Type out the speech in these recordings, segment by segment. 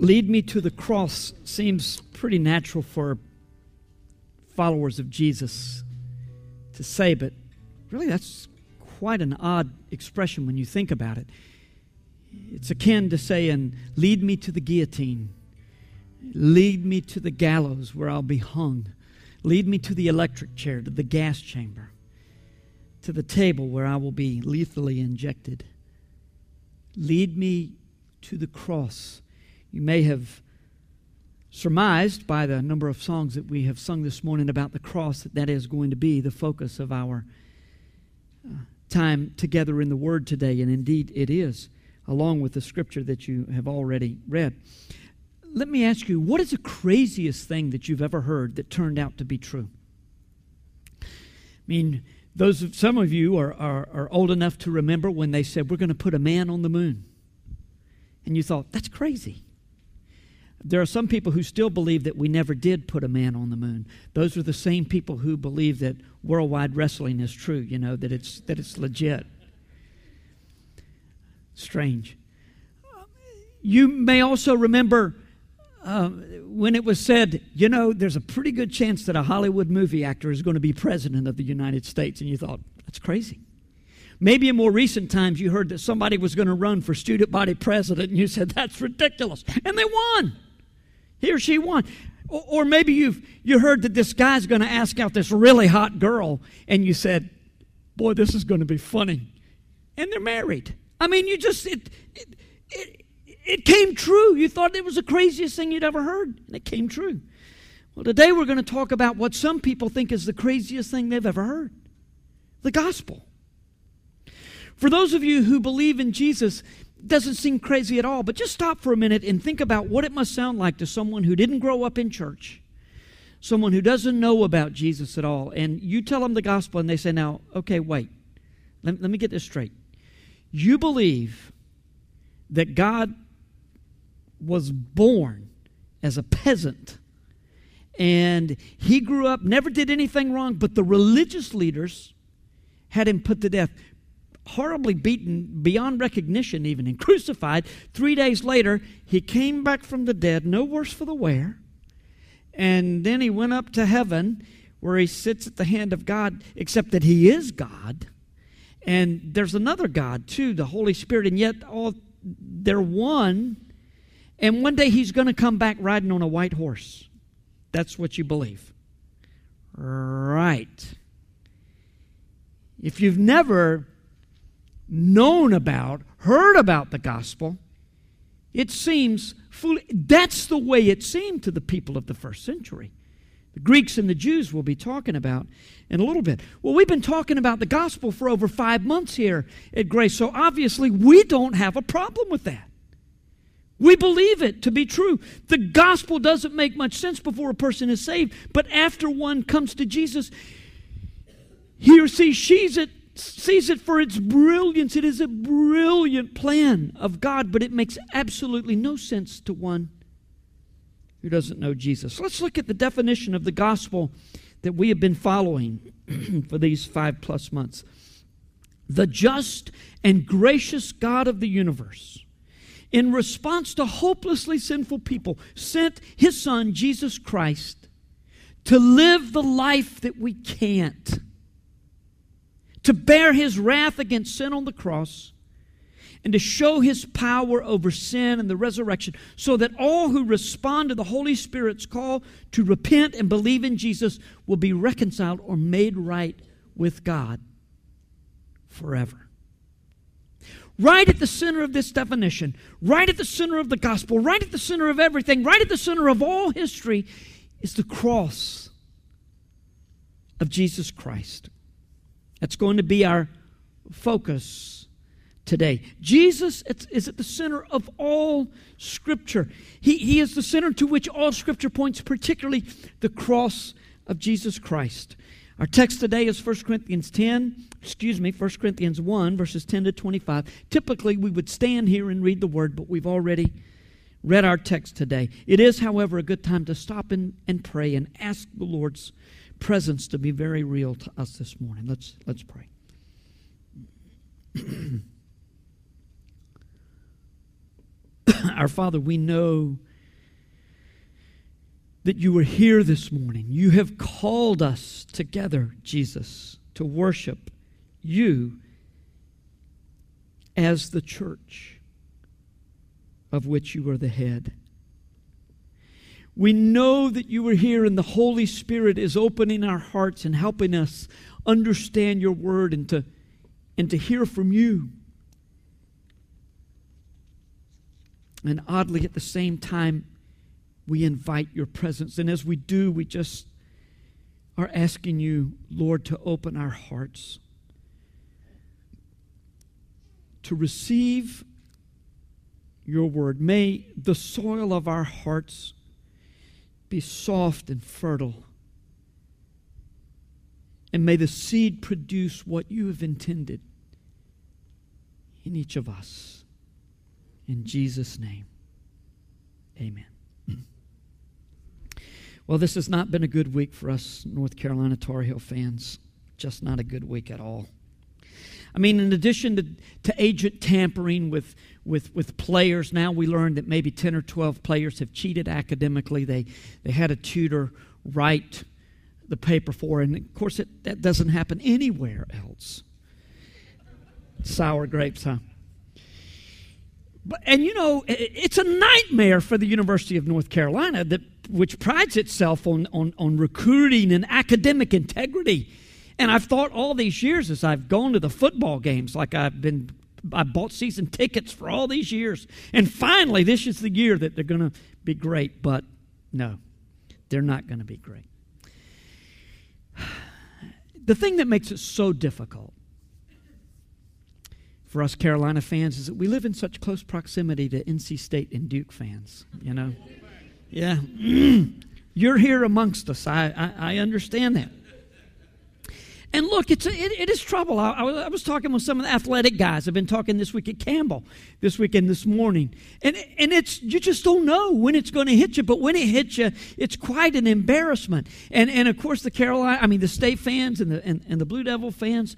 lead me to the cross seems pretty natural for followers of Jesus to say, but really that's quite an odd expression when you think about it. It's akin to saying, Lead me to the guillotine, lead me to the gallows where I'll be hung, lead me to the electric chair, to the gas chamber, to the table where I will be lethally injected. Lead me to the cross. You may have surmised by the number of songs that we have sung this morning about the cross that that is going to be the focus of our uh, time together in the Word today, and indeed it is, along with the scripture that you have already read. Let me ask you, what is the craziest thing that you've ever heard that turned out to be true? I mean, those some of you are, are, are old enough to remember when they said we're going to put a man on the moon. And you thought, that's crazy. There are some people who still believe that we never did put a man on the moon. Those are the same people who believe that worldwide wrestling is true, you know, that it's, that it's legit. Strange. You may also remember uh, when it was said, you know, there's a pretty good chance that a Hollywood movie actor is going to be president of the United States. And you thought, that's crazy. Maybe in more recent times you heard that somebody was going to run for student body president and you said, that's ridiculous. And they won. He or she won. Or, maybe you've you heard that this guy's going to ask out this really hot girl, and you said, "Boy, this is going to be funny," and they're married. I mean, you just it, it it it came true. You thought it was the craziest thing you'd ever heard, and it came true. Well, today we're going to talk about what some people think is the craziest thing they've ever heard the gospel. For those of you who believe in Jesus, doesn't seem crazy at all, but just stop for a minute and think about what it must sound like to someone who didn't grow up in church, someone who doesn't know about Jesus at all, and you tell them the gospel and they say, Now, okay, wait, let, let me get this straight. You believe that God was born as a peasant and he grew up, never did anything wrong, but the religious leaders had him put to death horribly beaten beyond recognition, even, and crucified. Three days later, he came back from the dead, no worse for the wear. And then he went up to heaven where he sits at the hand of God, except that he is God. And there's another God, too, the Holy Spirit, and yet all they're one. And one day he's going to come back riding on a white horse. That's what you believe. Right. If you've never known about, heard about the gospel, it seems foolish. That's the way it seemed to the people of the first century. The Greeks and the Jews we'll be talking about in a little bit. Well, we've been talking about the gospel for over five months here at Grace, so obviously we don't have a problem with that. We believe it to be true. The gospel doesn't make much sense before a person is saved, but after one comes to Jesus, he or she sees it sees it for its brilliance. It is a brilliant plan of God, but it makes absolutely no sense to one who doesn't know Jesus. Let's look at the definition of the gospel that we have been following for these five plus months. The just and gracious God of the universe, in response to hopelessly sinful people, sent his son, Jesus Christ, to live the life that we can't to bear his wrath against sin on the cross, and to show his power over sin and the resurrection, so that all who respond to the Holy Spirit's call to repent and believe in Jesus will be reconciled or made right with God forever. Right at the center of this definition, right at the center of the gospel, right at the center of everything, right at the center of all history is the cross of Jesus Christ. That's going to be our focus today. Jesus is at the center of all Scripture. He, he is the center to which all Scripture points, particularly the cross of Jesus Christ. Our text today is 1 Corinthians 10, excuse me, 1 Corinthians 1, verses 10 to 25. Typically, we would stand here and read the word, but we've already read our text today. It is, however, a good time to stop and, and pray and ask the Lord's presence to be very real to us this morning. Let's, let's pray. Our Father, we know that you are here this morning. You have called us together, Jesus, to worship you as the church of which you are the head. We know that you are here and the Holy Spirit is opening our hearts and helping us understand your word and to, and to hear from you. And oddly, at the same time, we invite your presence. And as we do, we just are asking you, Lord, to open our hearts to receive your word. May the soil of our hearts be soft and fertile. And may the seed produce what you have intended in each of us. In Jesus' name, amen. Well, this has not been a good week for us North Carolina Tar Heel fans. Just not a good week at all. I mean, in addition to, to agent tampering with, with, with players, now we learned that maybe 10 or 12 players have cheated academically. They, they had a tutor write the paper for, and of course, it, that doesn't happen anywhere else. Sour grapes, huh? But, and you know, it's a nightmare for the University of North Carolina, that, which prides itself on, on, on recruiting and academic integrity. And I've thought all these years as I've gone to the football games, like I've been, I bought season tickets for all these years. And finally, this is the year that they're going to be great. But no, they're not going to be great. The thing that makes it so difficult for us Carolina fans is that we live in such close proximity to NC State and Duke fans, you know? Yeah. You're here amongst us. I, I, I understand that. And look, it's a, it, it is trouble. I, I, was talking with some of the athletic guys. I've been talking this week at Campbell, this weekend, this morning, and and it's you just don't know when it's going to hit you. But when it hits you, it's quite an embarrassment. And and of course the Carolina, I mean the state fans and the and, and the Blue Devil fans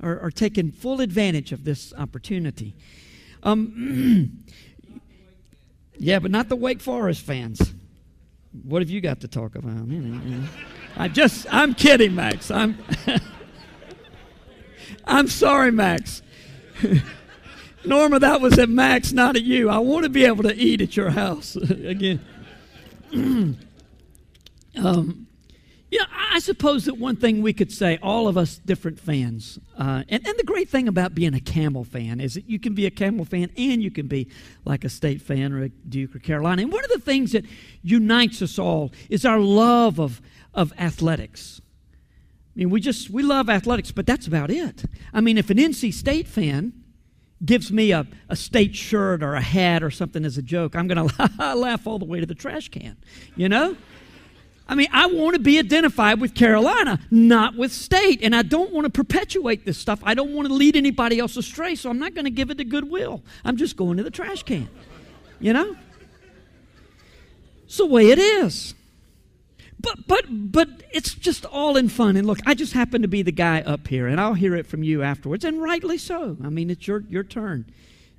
are, are taking full advantage of this opportunity. Um, yeah, but not the Wake Forest fans. What have you got to talk about? I just, I'm kidding, Max. I'm, I'm sorry, Max. Norma, that was at Max, not at you. I want to be able to eat at your house again. um, yeah, I suppose that one thing we could say, all of us different fans, uh, and, and the great thing about being a Camel fan is that you can be a Camel fan and you can be like a State fan or a Duke or Carolina. And one of the things that unites us all is our love of, of athletics. I mean, we just, we love athletics, but that's about it. I mean, if an NC State fan gives me a, a state shirt or a hat or something as a joke, I'm going to laugh all the way to the trash can, you know? I mean, I want to be identified with Carolina, not with state. And I don't want to perpetuate this stuff. I don't want to lead anybody else astray, so I'm not going to give it to Goodwill. I'm just going to the trash can. You know? It's the way it is. But but but it's just all in fun. And look, I just happen to be the guy up here, and I'll hear it from you afterwards, and rightly so. I mean, it's your your turn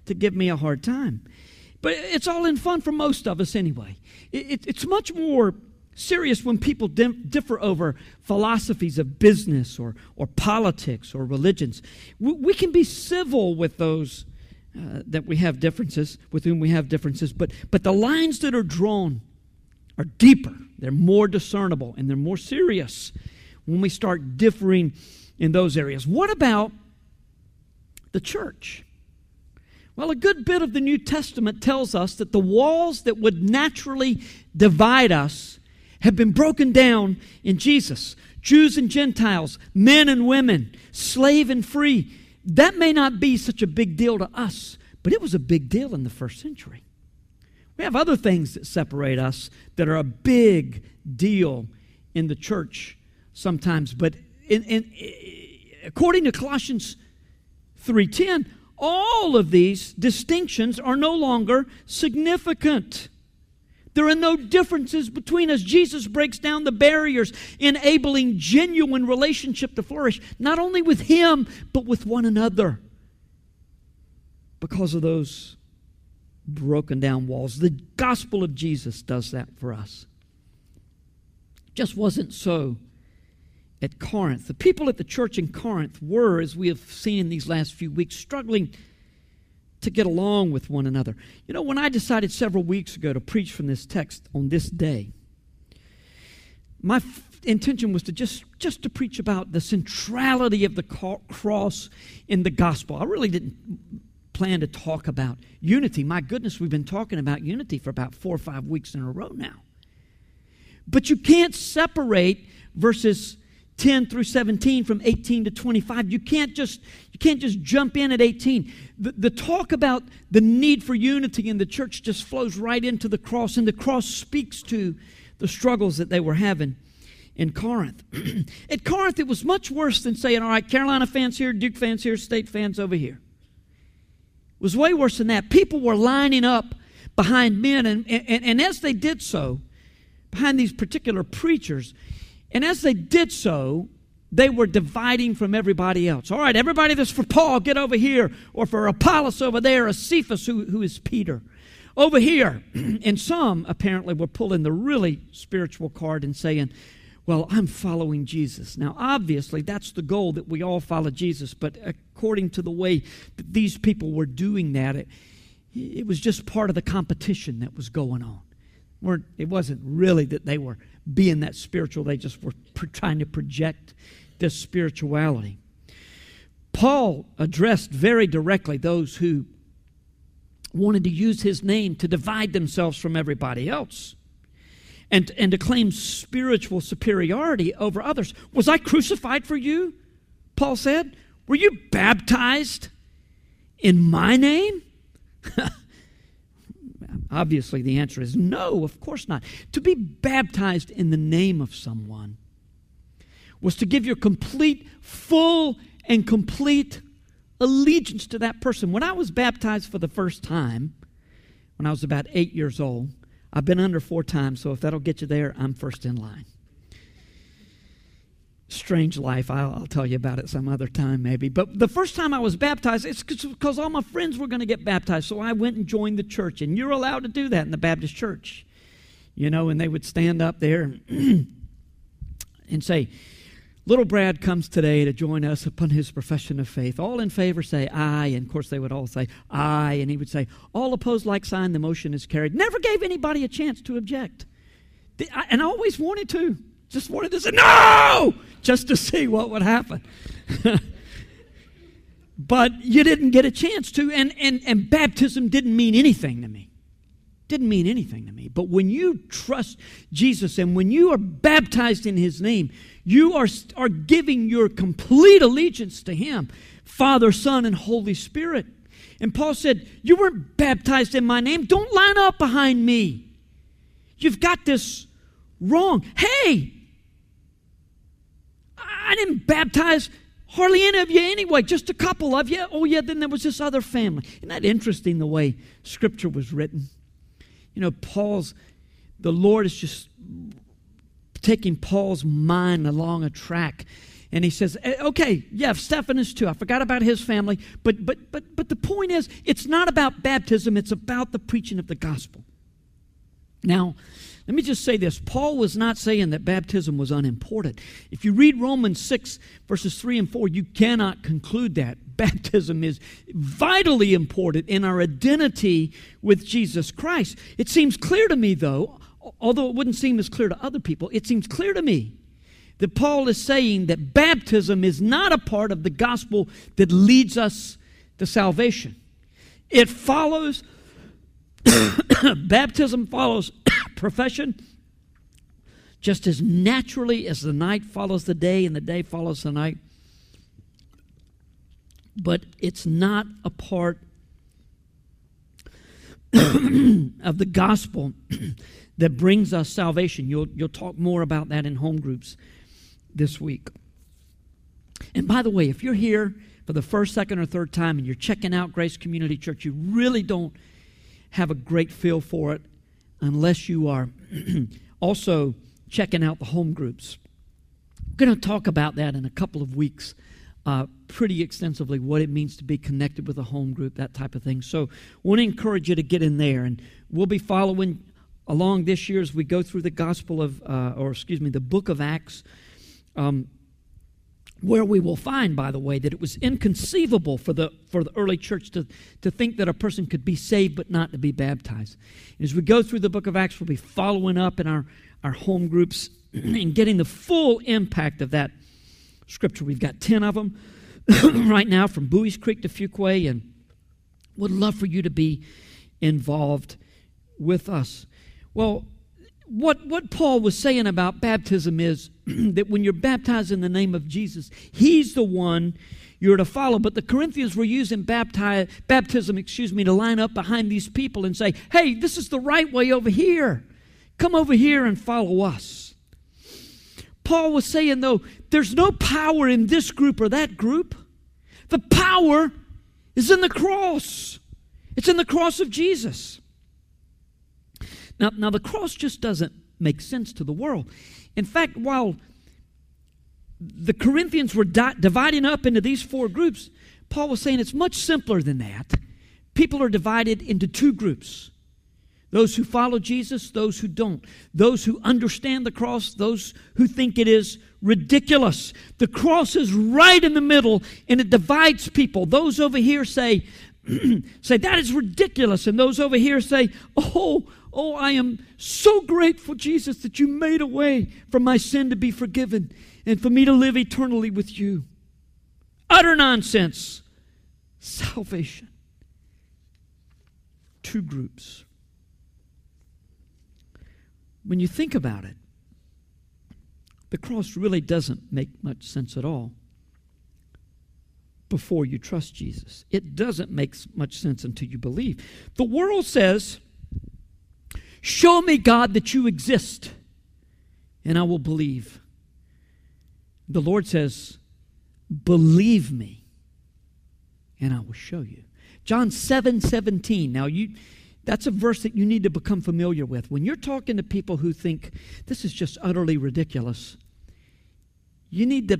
to give me a hard time. But it's all in fun for most of us anyway. It, it, it's much more serious when people differ over philosophies of business or, or politics or religions. We, we can be civil with those uh, that we have differences, with whom we have differences, but, but the lines that are drawn are deeper, they're more discernible, and they're more serious when we start differing in those areas. What about the church? Well, a good bit of the New Testament tells us that the walls that would naturally divide us have been broken down in Jesus. Jews and Gentiles, men and women, slave and free. That may not be such a big deal to us, but it was a big deal in the first century. We have other things that separate us that are a big deal in the church sometimes, but in, in, according to Colossians 3:10, all of these distinctions are no longer significant. There are no differences between us. Jesus breaks down the barriers, enabling genuine relationship to flourish, not only with Him, but with one another. Because of those broken down walls. The gospel of Jesus does that for us. Just wasn't so at Corinth. The people at the church in Corinth were, as we have seen in these last few weeks, struggling to get along with one another. You know, when I decided several weeks ago to preach from this text on this day, my f- intention was to just just to preach about the centrality of the cross in the gospel. I really didn't plan to talk about unity. My goodness, we've been talking about unity for about 4 or 5 weeks in a row now. But you can't separate verses 10 through 17 from 18 to 25 you can't just you can't just jump in at 18 the, the talk about the need for unity in the church just flows right into the cross and the cross speaks to the struggles that they were having in corinth. At corinth it was much worse than saying all right carolina fans here duke fans here state fans over here. It was way worse than that. People were lining up behind men and, and, and as they did so behind these particular preachers and as they did so, they were dividing from everybody else. All right, everybody that's for Paul, get over here, or for Apollos over there, or Cephas, who, who is Peter, over here. and some apparently were pulling the really spiritual card and saying, well, I'm following Jesus. Now, obviously, that's the goal that we all follow Jesus, but according to the way that these people were doing that, it, it was just part of the competition that was going on. Weren't, it wasn't really that they were being that spiritual, they just were trying to project this spirituality. Paul addressed very directly those who wanted to use his name to divide themselves from everybody else and, and to claim spiritual superiority over others. Was I crucified for you? Paul said. Were you baptized in my name? Obviously, the answer is no, of course not. To be baptized in the name of someone was to give your complete, full, and complete allegiance to that person. When I was baptized for the first time, when I was about eight years old, I've been under four times, so if that'll get you there, I'm first in line strange life. I'll, I'll, tell you about it some other time, maybe. But the first time I was baptized, it's because all my friends were going to get baptized. So I went and joined the church. And you're allowed to do that in the Baptist church. You know, and they would stand up there and, and say, Little Brad comes today to join us upon his profession of faith. All in favor say aye. And of course, they would all say aye. And he would say, All opposed, like sign, the motion is carried. Never gave anybody a chance to object. And I always wanted to. Just wanted to say, no! Just to see what would happen. but you didn't get a chance to, and, and, and baptism didn't mean anything to me. Didn't mean anything to me. But when you trust Jesus and when you are baptized in his name, you are, are giving your complete allegiance to him Father, Son, and Holy Spirit. And Paul said, You weren't baptized in my name. Don't line up behind me. You've got this wrong. Hey, I didn't baptize hardly any of you anyway, just a couple of you. Oh, yeah, then there was this other family. Isn't that interesting the way Scripture was written? You know, Paul's, the Lord is just taking Paul's mind along a track. And he says, eh, okay, yeah, Stephanas too. I forgot about his family. But, but, but, but the point is, it's not about baptism, it's about the preaching of the gospel. Now, let me just say this Paul was not saying that baptism was unimportant. If you read Romans 6, verses 3 and 4, you cannot conclude that. Baptism is vitally important in our identity with Jesus Christ. It seems clear to me, though, although it wouldn't seem as clear to other people, it seems clear to me that Paul is saying that baptism is not a part of the gospel that leads us to salvation. It follows, baptism follows profession just as naturally as the night follows the day and the day follows the night. But it's not a part of the gospel that brings us salvation. You'll, you'll talk more about that in home groups this week. And by the way, if you're here for the first, second, or third time and you're checking out Grace Community Church, you really don't have a great feel for it unless you are also checking out the home groups. We're going to talk about that in a couple of weeks uh, pretty extensively what it means to be connected with a home group, that type of thing. So, want to encourage you to get in there, and we'll be following along this year as we go through the Gospel of, uh, or excuse me, the book of Acts, um, where we will find, by the way, that it was inconceivable for the, for the early church to, to think that a person could be saved but not to be baptized. And as we go through the book of Acts, we'll be following up in our, our home groups and getting the full impact of that scripture. We've got 10 of them right now from Buies Creek to Fuquay, and would love for you to be involved with us. Well, what, what Paul was saying about baptism is that when you're baptized in the name of Jesus, He's the one you're to follow. But the Corinthians were using baptism, excuse me, to line up behind these people and say, hey, this is the right way over here. Come over here and follow us. Paul was saying, though, there's no power in this group or that group. The power is in the cross, it's in the cross of Jesus. Now, now the cross just doesn't make sense to the world. In fact, while the Corinthians were di- dividing up into these four groups, Paul was saying it's much simpler than that. People are divided into two groups those who follow Jesus, those who don't, those who understand the cross, those who think it is ridiculous. The cross is right in the middle and it divides people. Those over here say, say that is ridiculous, and those over here say, oh, Oh, I am so grateful, Jesus, that you made a way for my sin to be forgiven and for me to live eternally with you. Utter nonsense. Salvation. Two groups. When you think about it, the cross really doesn't make much sense at all before you trust Jesus. It doesn't make much sense until you believe. The world says, Show me, God, that you exist, and I will believe. The Lord says, Believe me, and I will show you. John 7 17. Now, you. That's a verse that you need to become familiar with. When you're talking to people who think this is just utterly ridiculous, you need to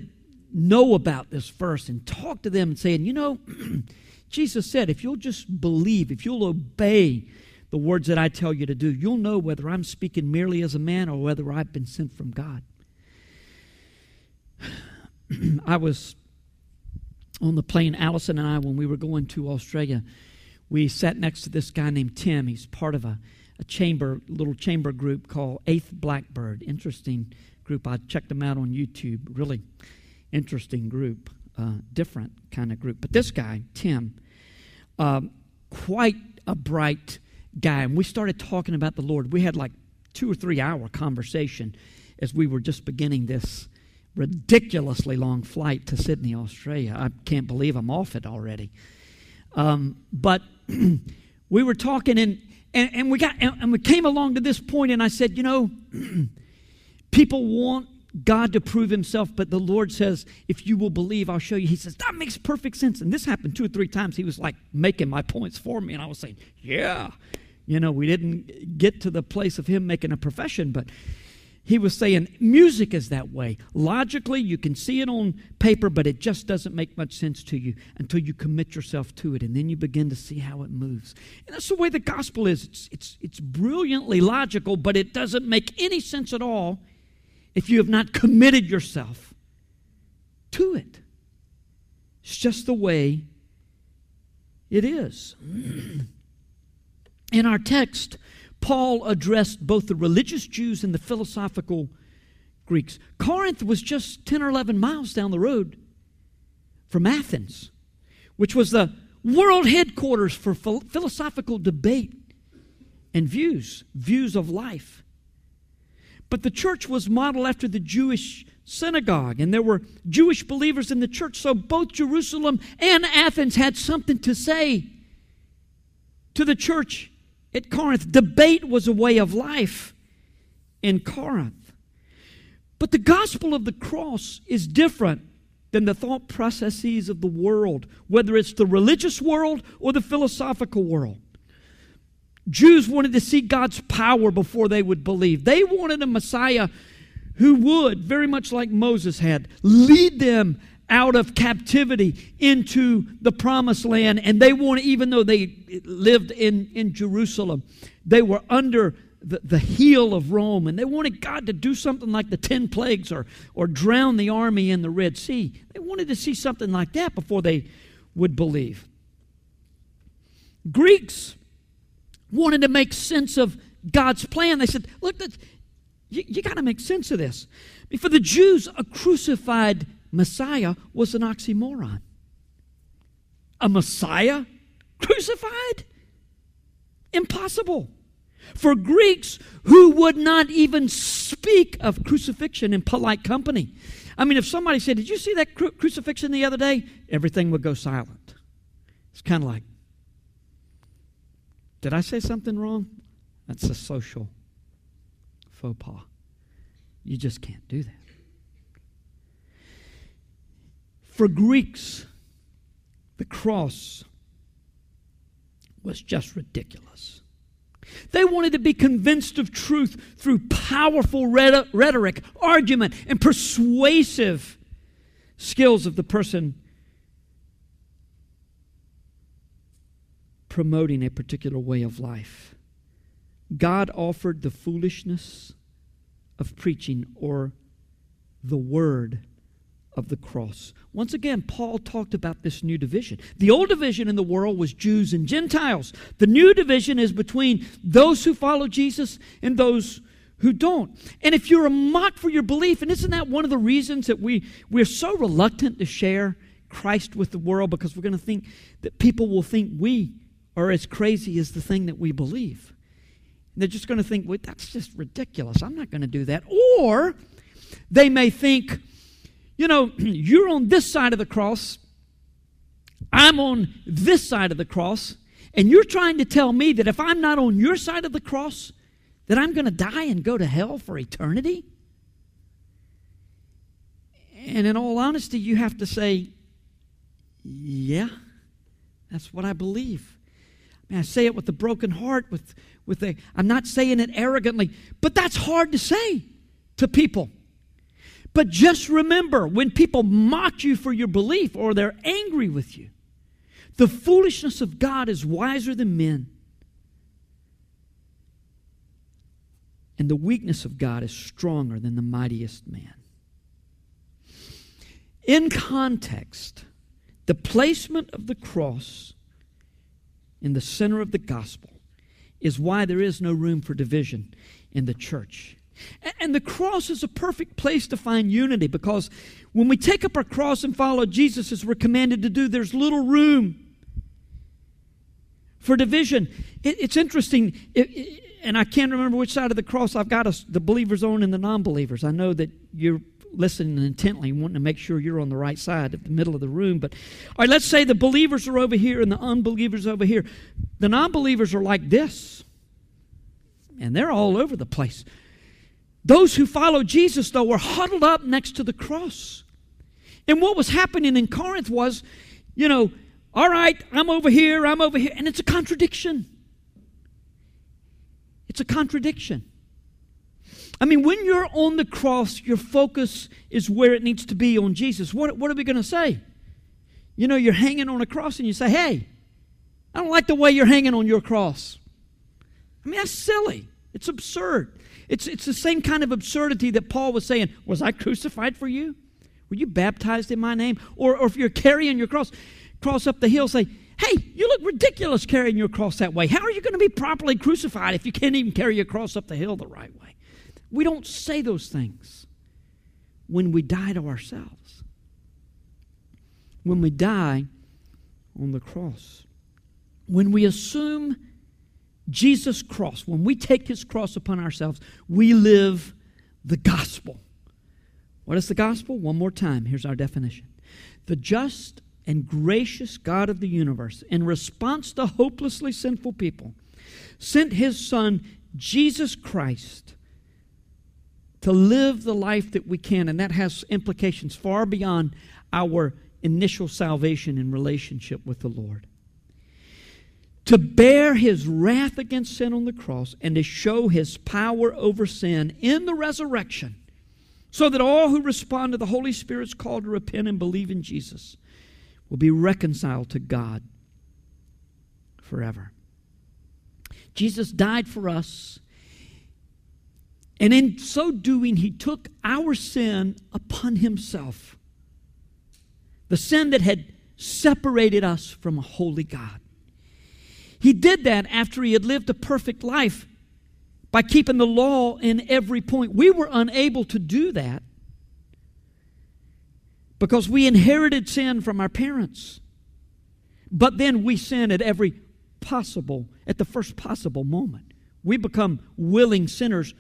know about this verse and talk to them and saying, you know, Jesus said, if you'll just believe, if you'll obey the words that I tell you to do, you'll know whether I'm speaking merely as a man or whether I've been sent from God. I was on the plane, Allison and I, when we were going to Australia, we sat next to this guy named Tim. He's part of a, a chamber, little chamber group called Eighth Blackbird. Interesting group. I checked them out on YouTube. Really interesting group, uh, different kind of group. But this guy, Tim, um, quite a bright guy, and we started talking about the Lord. We had like two or three hour conversation as we were just beginning this ridiculously long flight to Sydney, Australia. I can't believe I'm off it already. Um, but we were talking, and, and, and we got and, and we came along to this point, and I said, you know, people want God to prove himself, but the Lord says, if you will believe, I'll show you. He says, that makes perfect sense. And this happened two or three times. He was like making my points for me, and I was saying, yeah. You know, we didn't get to the place of him making a profession, but he was saying music is that way. Logically, you can see it on paper, but it just doesn't make much sense to you until you commit yourself to it, and then you begin to see how it moves. And that's the way the gospel is. It's, it's, it's brilliantly logical, but it doesn't make any sense at all if you have not committed yourself to it. It's just the way it is. In our text, Paul addressed both the religious Jews and the philosophical Greeks. Corinth was just 10 or 11 miles down the road from Athens, which was the world headquarters for philosophical debate and views, views of life. But the church was modeled after the Jewish synagogue, and there were Jewish believers in the church, so both Jerusalem and Athens had something to say to the church at Corinth. Debate was a way of life in Corinth. But the gospel of the cross is different than the thought processes of the world, whether it's the religious world or the philosophical world. Jews wanted to see God's power before they would believe. They wanted a Messiah who would, very much like Moses had, lead them out of captivity into the promised land. And they wanted, even though they lived in, in Jerusalem, they were under the, the heel of Rome, and they wanted God to do something like the 10 plagues or, or drown the army in the Red Sea. They wanted to see something like that before they would believe. Greeks wanted to make sense of God's plan. They said, Look, you, you got to make sense of this. For the Jews, a crucified Messiah was an oxymoron. A Messiah crucified? Impossible. For Greeks who would not even speak of crucifixion in polite company. I mean, if somebody said, Did you see that cru- crucifixion the other day? Everything would go silent. It's kind of like, Did I say something wrong? That's a social faux pas. You just can't do that. For Greeks, the cross was just ridiculous. They wanted to be convinced of truth through powerful rhetoric, argument, and persuasive skills of the person promoting a particular way of life. God offered the foolishness of preaching or the word of the cross. Once again, Paul talked about this new division. The old division in the world was Jews and Gentiles. The new division is between those who follow Jesus and those who don't. And if you're a mock for your belief, and isn't that one of the reasons that we, we're so reluctant to share Christ with the world because we're going to think that people will think we are as crazy as the thing that we believe. And they're just going to think, well, that's just ridiculous. I'm not going to do that. Or they may think, you know, you're on this side of the cross, I'm on this side of the cross, and you're trying to tell me that if I'm not on your side of the cross, that I'm going to die and go to hell for eternity? And in all honesty, you have to say, yeah, that's what I believe. I, mean, I say it with a broken heart, with, with a, I'm not saying it arrogantly, but that's hard to say to people. But just remember when people mock you for your belief or they're angry with you, the foolishness of God is wiser than men. And the weakness of God is stronger than the mightiest man. In context, the placement of the cross in the center of the gospel is why there is no room for division in the church. And the cross is a perfect place to find unity because when we take up our cross and follow Jesus as we're commanded to do, there's little room for division. It's interesting, and I can't remember which side of the cross I've got a, the believers on and the non believers. I know that you're listening intently, wanting to make sure you're on the right side of the middle of the room. But all right, let's say the believers are over here and the unbelievers over here. The non believers are like this, and they're all over the place. Those who followed Jesus, though, were huddled up next to the cross. And what was happening in Corinth was, you know, all right, I'm over here, I'm over here. And it's a contradiction. It's a contradiction. I mean, when you're on the cross, your focus is where it needs to be on Jesus. What, what are we going to say? You know, you're hanging on a cross and you say, hey, I don't like the way you're hanging on your cross. I mean, that's silly. It's absurd. It's, it's the same kind of absurdity that Paul was saying Was I crucified for you? Were you baptized in my name? Or, or if you're carrying your cross, cross up the hill, say, Hey, you look ridiculous carrying your cross that way. How are you going to be properly crucified if you can't even carry your cross up the hill the right way? We don't say those things when we die to ourselves. When we die on the cross. When we assume Jesus' cross, when we take his cross upon ourselves, we live the gospel. What is the gospel? One more time. Here's our definition The just and gracious God of the universe, in response to hopelessly sinful people, sent his Son, Jesus Christ, to live the life that we can, and that has implications far beyond our initial salvation in relationship with the Lord to bear his wrath against sin on the cross and to show his power over sin in the resurrection, so that all who respond to the Holy Spirit's call to repent and believe in Jesus will be reconciled to God forever. Jesus died for us. And in so doing, he took our sin upon himself. The sin that had separated us from a holy God. He did that after he had lived a perfect life by keeping the law in every point. We were unable to do that because we inherited sin from our parents. But then we sin at every possible, at the first possible moment. We become willing sinners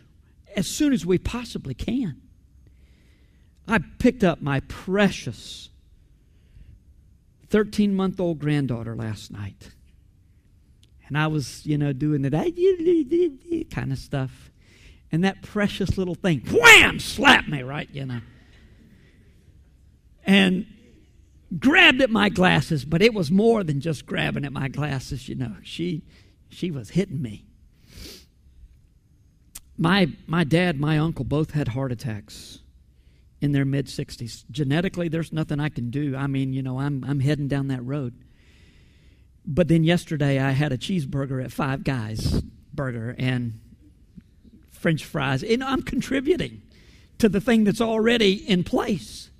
as soon as we possibly can. I picked up my precious 13 month old granddaughter last night. And I was, you know, doing the kind of stuff. And that precious little thing, wham, slapped me, right? You know. And grabbed at my glasses, but it was more than just grabbing at my glasses, you know. She she was hitting me. My my dad, my uncle both had heart attacks in their mid 60s. Genetically, there's nothing I can do. I mean, you know, I'm I'm heading down that road. But then yesterday I had a cheeseburger at Five Guys burger and french fries. And I'm contributing to the thing that's already in place.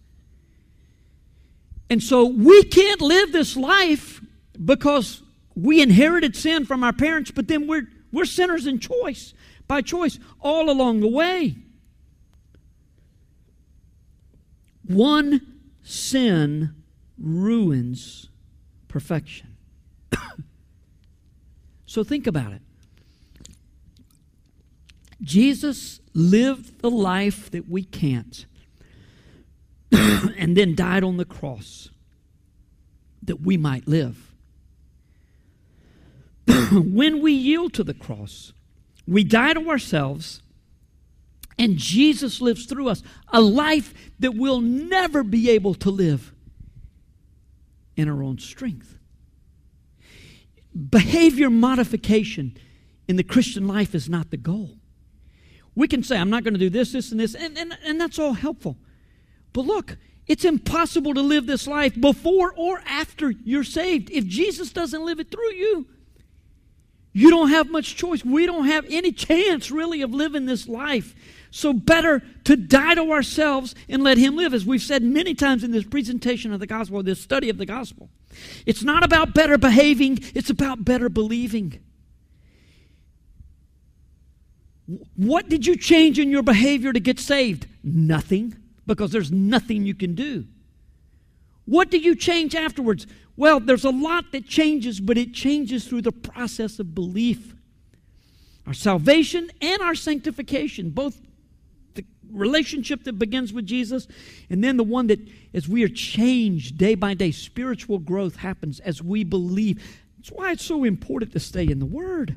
And so we can't live this life because we inherited sin from our parents, but then we're, we're sinners in choice, by choice, all along the way. One sin ruins perfection. so think about it. Jesus lived the life that we can't. and then died on the cross that we might live. when we yield to the cross, we die to ourselves, and Jesus lives through us a life that we'll never be able to live in our own strength. Behavior modification in the Christian life is not the goal. We can say, I'm not going to do this, this, and this, and, and, and that's all helpful. But look, it's impossible to live this life before or after you're saved. If Jesus doesn't live it through you, you don't have much choice. We don't have any chance, really, of living this life. So, better to die to ourselves and let Him live, as we've said many times in this presentation of the gospel, this study of the gospel. It's not about better behaving, it's about better believing. What did you change in your behavior to get saved? Nothing because there's nothing you can do. What do you change afterwards? Well, there's a lot that changes, but it changes through the process of belief. Our salvation and our sanctification, both relationship that begins with Jesus and then the one that, as we are changed day by day, spiritual growth happens as we believe. That's why it's so important to stay in the Word.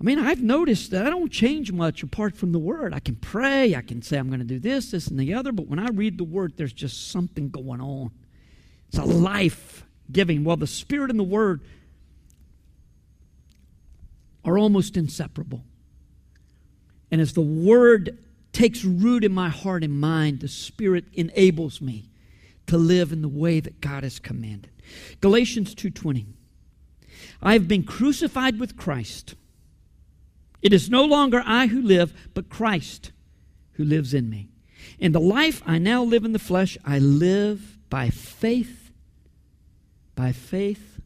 I mean, I've noticed that I don't change much apart from the Word. I can pray, I can say I'm going to do this, this, and the other, but when I read the Word, there's just something going on. It's a life giving. Well, the Spirit and the Word are almost inseparable. And as the Word takes root in my heart and mind, the Spirit enables me to live in the way that God has commanded. Galatians 2:20. I have been crucified with Christ. It is no longer I who live, but Christ who lives in me. In the life I now live in the flesh, I live by faith, by faith,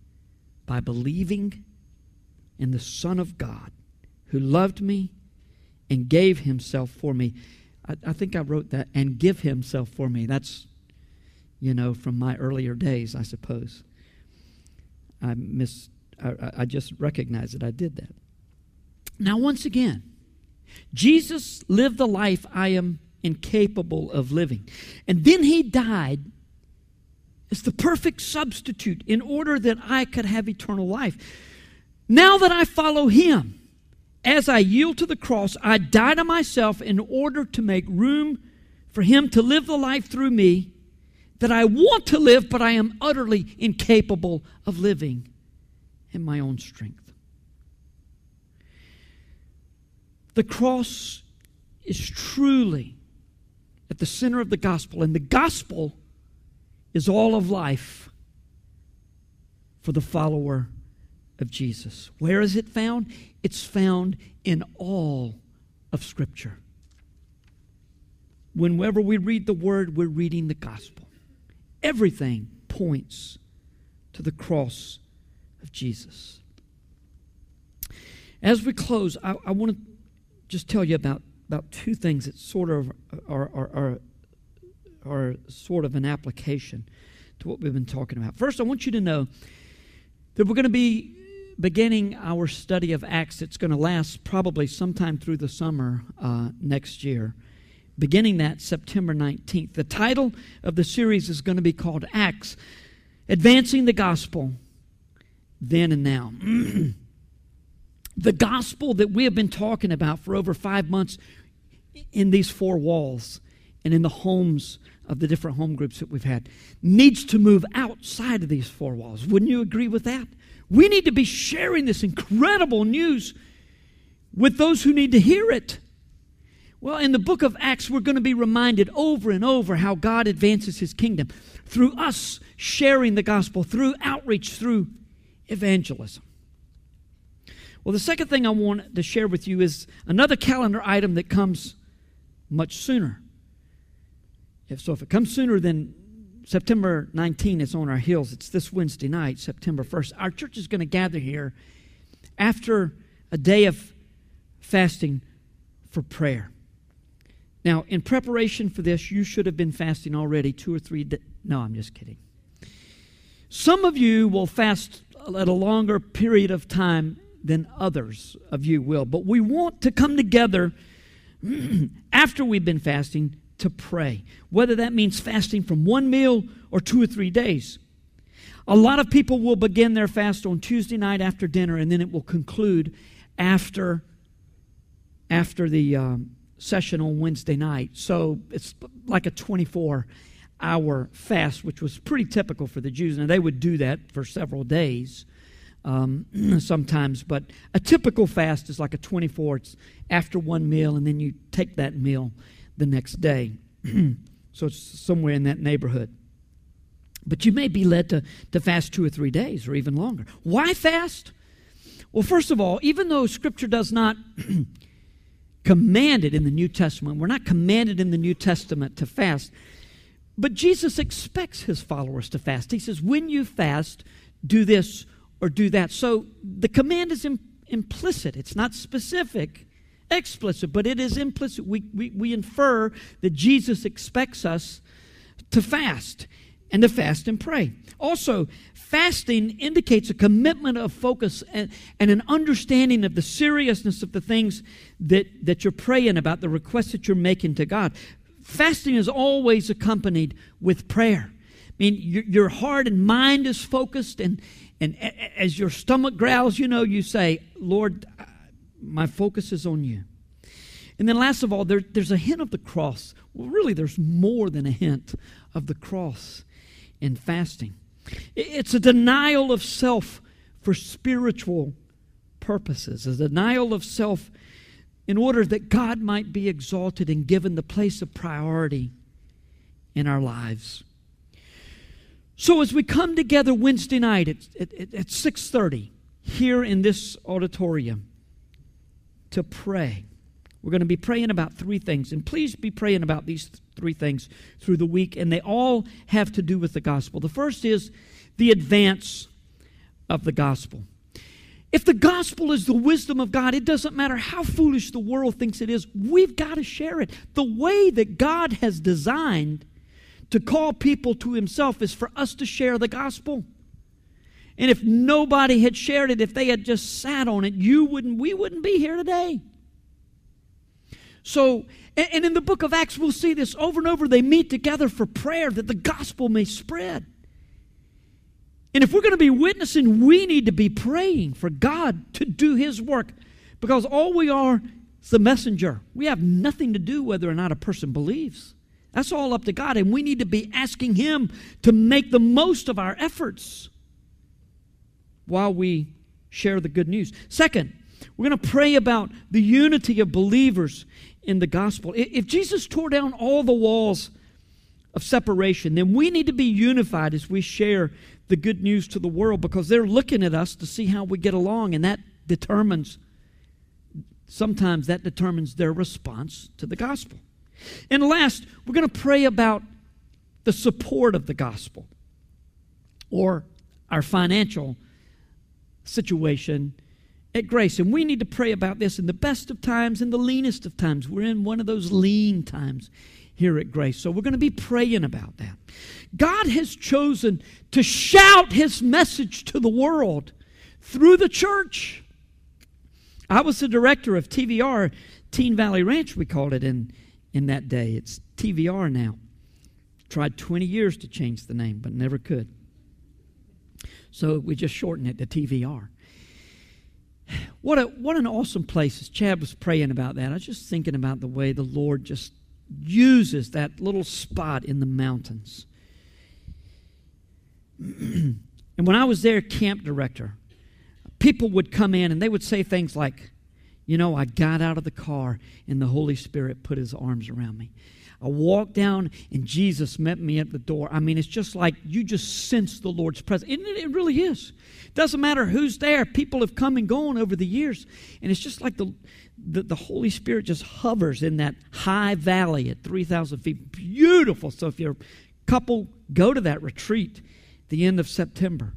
by believing in the Son of God who loved me and gave himself for me. I, I, think I wrote that, and give himself for me. That's, you know, from my earlier days, I suppose. I miss, I, I just recognize that I did that. Now, once again, Jesus lived the life I am incapable of living. And then he died as the perfect substitute in order that I could have eternal life. Now that I follow him, as I yield to the cross, I die to myself in order to make room for him to live the life through me that I want to live, but I am utterly incapable of living in my own strength. The cross is truly at the center of the gospel, and the gospel is all of life for the follower of Jesus. Where is it found? It's found in all of Scripture. Whenever we read the Word, we're reading the gospel. Everything points to the cross of Jesus. As we close, I, I want to just tell you about, about two things that sort of are, are, are, are sort of an application to what we've been talking about. First, I want you to know that we're going to be beginning our study of Acts. It's going to last probably sometime through the summer uh, next year, beginning that September 19th. The title of the series is going to be called Acts Advancing the Gospel Then and Now. the gospel that we have been talking about for over five months in these four walls and in the homes of the different home groups that we've had needs to move outside of these four walls. Wouldn't you agree with that? We need to be sharing this incredible news with those who need to hear it. Well, in the book of Acts, we're going to be reminded over and over how God advances his kingdom through us sharing the gospel, through outreach, through evangelism. Well, the second thing I want to share with you is another calendar item that comes much sooner. If so, if it comes sooner than September 19 is on our heels. It's this Wednesday night, September 1st. Our church is going to gather here after a day of fasting for prayer. Now, in preparation for this, you should have been fasting already two or three days. No, I'm just kidding. Some of you will fast at a longer period of time than others of you will, but we want to come together after we've been fasting to pray, whether that means fasting from one meal or two or three days. A lot of people will begin their fast on Tuesday night after dinner, and then it will conclude after, after the um, session on Wednesday night. So it's like a 24 hour fast, which was pretty typical for the Jews. Now, they would do that for several days um, sometimes, but a typical fast is like a 24. It's after one meal, and then you take that meal the next day. so it's somewhere in that neighborhood. But you may be led to, to fast two or three days or even longer. Why fast? Well, first of all, even though Scripture does not command it in the New Testament, we're not commanded in the New Testament to fast, but Jesus expects his followers to fast. He says, when you fast, do this or do that. So the command is Im- implicit, it's not specific explicit, but it is implicit. We, we, we infer that Jesus expects us to fast and to fast and pray. Also, fasting indicates a commitment of focus and, and an understanding of the seriousness of the things that, that you're praying about, the requests that you're making to God. Fasting is always accompanied with prayer. I mean, your, your heart and mind is focused, and, and as your stomach growls, you know, you say, Lord, my focus is on you. And then, last of all, there, there's a hint of the cross. Well, really, there's more than a hint of the cross in fasting. It's a denial of self for spiritual purposes, a denial of self in order that God might be exalted and given the place of priority in our lives. So as we come together Wednesday night at, at, at 6.30 here in this auditorium to pray, we're going to be praying about three things. And please be praying about these th- three things through the week. And they all have to do with the gospel. The first is the advance of the gospel. If the gospel is the wisdom of God, it doesn't matter how foolish the world thinks it is, we've got to share it. The way that God has designed to call people to himself is for us to share the gospel. And if nobody had shared it, if they had just sat on it, you wouldn't we wouldn't be here today. So, and in the book of Acts, we'll see this over and over. They meet together for prayer that the gospel may spread. And if we're going to be witnessing, we need to be praying for God to do His work because all we are is the messenger. We have nothing to do whether or not a person believes. That's all up to God, and we need to be asking Him to make the most of our efforts while we share the good news. Second, we're going to pray about the unity of believers in the gospel. If Jesus tore down all the walls of separation, then we need to be unified as we share the good news to the world because they're looking at us to see how we get along, and that determines sometimes that determines their response to the gospel. And last, we're going to pray about the support of the gospel or our financial situation at Grace. And we need to pray about this in the best of times and the leanest of times. We're in one of those lean times here at Grace. So we're going to be praying about that. God has chosen to shout his message to the world through the church. I was the director of TVR, Teen Valley Ranch, we called it in, in that day. It's TVR now. Tried 20 years to change the name, but never could. So we just shortened it to TVR. What, a, what an awesome place. As Chad was praying about that, I was just thinking about the way the Lord just uses that little spot in the mountains. and when I was there, camp director, people would come in and they would say things like, You know, I got out of the car and the Holy Spirit put his arms around me. I walked down and Jesus met me at the door. I mean, it's just like you just sense the Lord's presence. It, it really is. Doesn't matter who's there. People have come and gone over the years. And it's just like the, the, the Holy Spirit just hovers in that high valley at 3,000 feet. Beautiful. So if you're a couple, go to that retreat the end of September.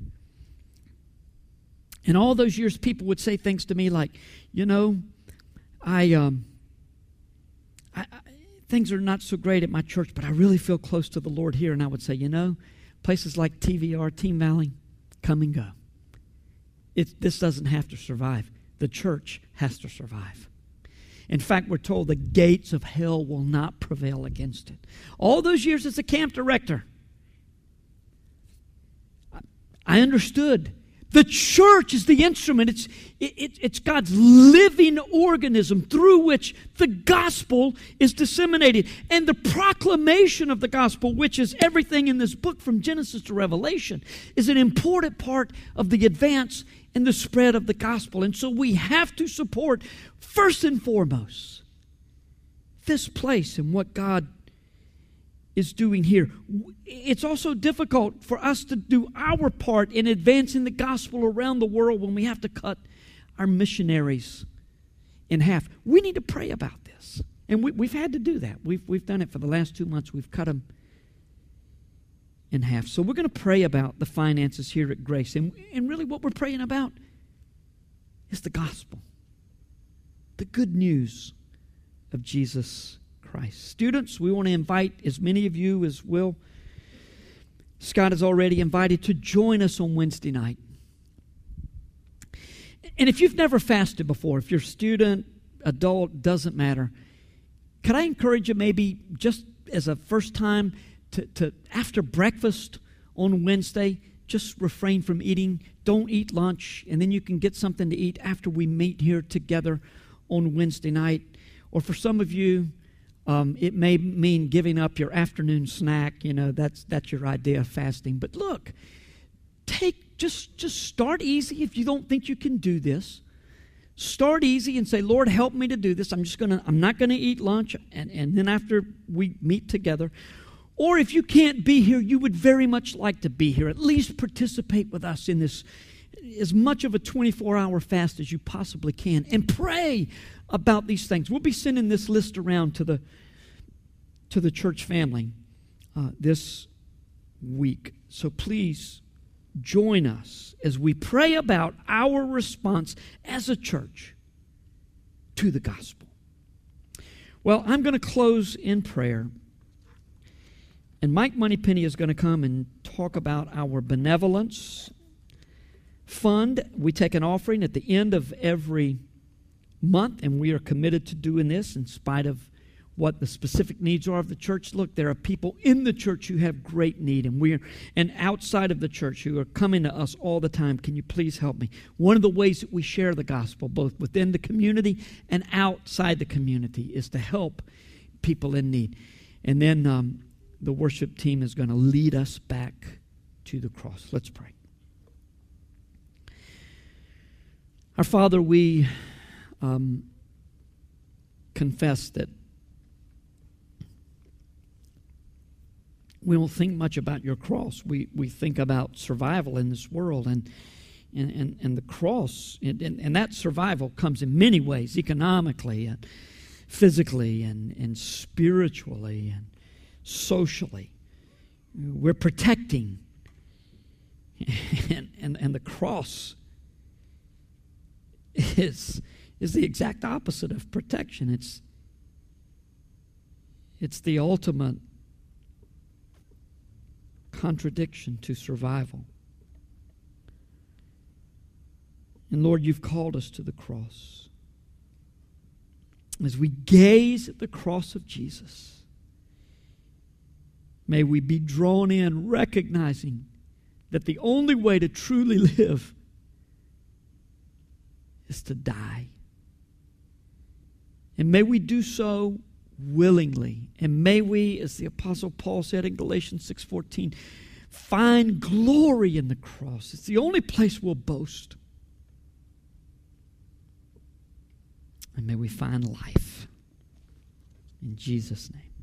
And all those years, people would say things to me like, you know, I, um, I, things are not so great at my church, but I really feel close to the Lord here. And I would say, you know, places like TVR, Teen Valley, come and go. It, this doesn't have to survive. The church has to survive. In fact, we're told the gates of hell will not prevail against it. All those years as a camp director, I understood the church is the instrument. It's, it, it's God's living organism through which the gospel is disseminated. And the proclamation of the gospel, which is everything in this book from Genesis to Revelation, is an important part of the advance and the spread of the gospel. And so we have to support, first and foremost, this place and what God is doing here. It's also difficult for us to do our part in advancing the gospel around the world when we have to cut our missionaries in half. We need to pray about this. And we, have had to do that. We've, we've done it for the last two months. We've cut them in half. So we're going to pray about the finances here at Grace. And, and really, what we're praying about is the gospel, the good news of Jesus Christ. Students, we want to invite as many of you as will. Scott has already invited to join us on Wednesday night. And if you've never fasted before, if you're a student, adult, doesn't matter, could I encourage you maybe just as a first time to, to after breakfast on Wednesday, just refrain from eating. Don't eat lunch, and then you can get something to eat after we meet here together on Wednesday night. Or for some of you, um, it may mean giving up your afternoon snack. You know, that's, that's your idea of fasting. But look, take just, just start easy if you don't think you can do this. Start easy and say, Lord, help me to do this. I'm just gonna, I'm not gonna eat lunch, and, and then after we meet together. Or if you can't be here, you would very much like to be here. At least participate with us in this as much of a 24 hour fast as you possibly can and pray about these things. We'll be sending this list around to the, to the church family uh, this week. So please join us as we pray about our response as a church to the gospel. Well, I'm going to close in prayer. And Mike Moneypenny is going to come and talk about our benevolence fund. We take an offering at the end of every month, and we are committed to doing this in spite of what the specific needs are of the church. Look, there are people in the church who have great need, and we're and outside of the church who are coming to us all the time. Can you please help me? One of the ways that we share the gospel, both within the community and outside the community, is to help people in need. And then um, the worship team is going to lead us back to the cross. Let's pray. Our Father, we um, confess that we don't think much about your cross. We, we think about survival in this world. And And, and, and the cross, and, and, and that survival comes in many ways economically and physically and, and spiritually and socially. We're protecting. And, and, and the cross is, is the exact opposite of protection. It's, it's the ultimate contradiction to survival. And Lord, you've called us to the cross. As we gaze at the cross of Jesus, may we be drawn in recognizing that the only way to truly live is to die. And may we do so willingly. And may we, as the apostle Paul said in Galatians 6:14, find glory in the cross. It's the only place we'll boast. And may we find life. In Jesus' name.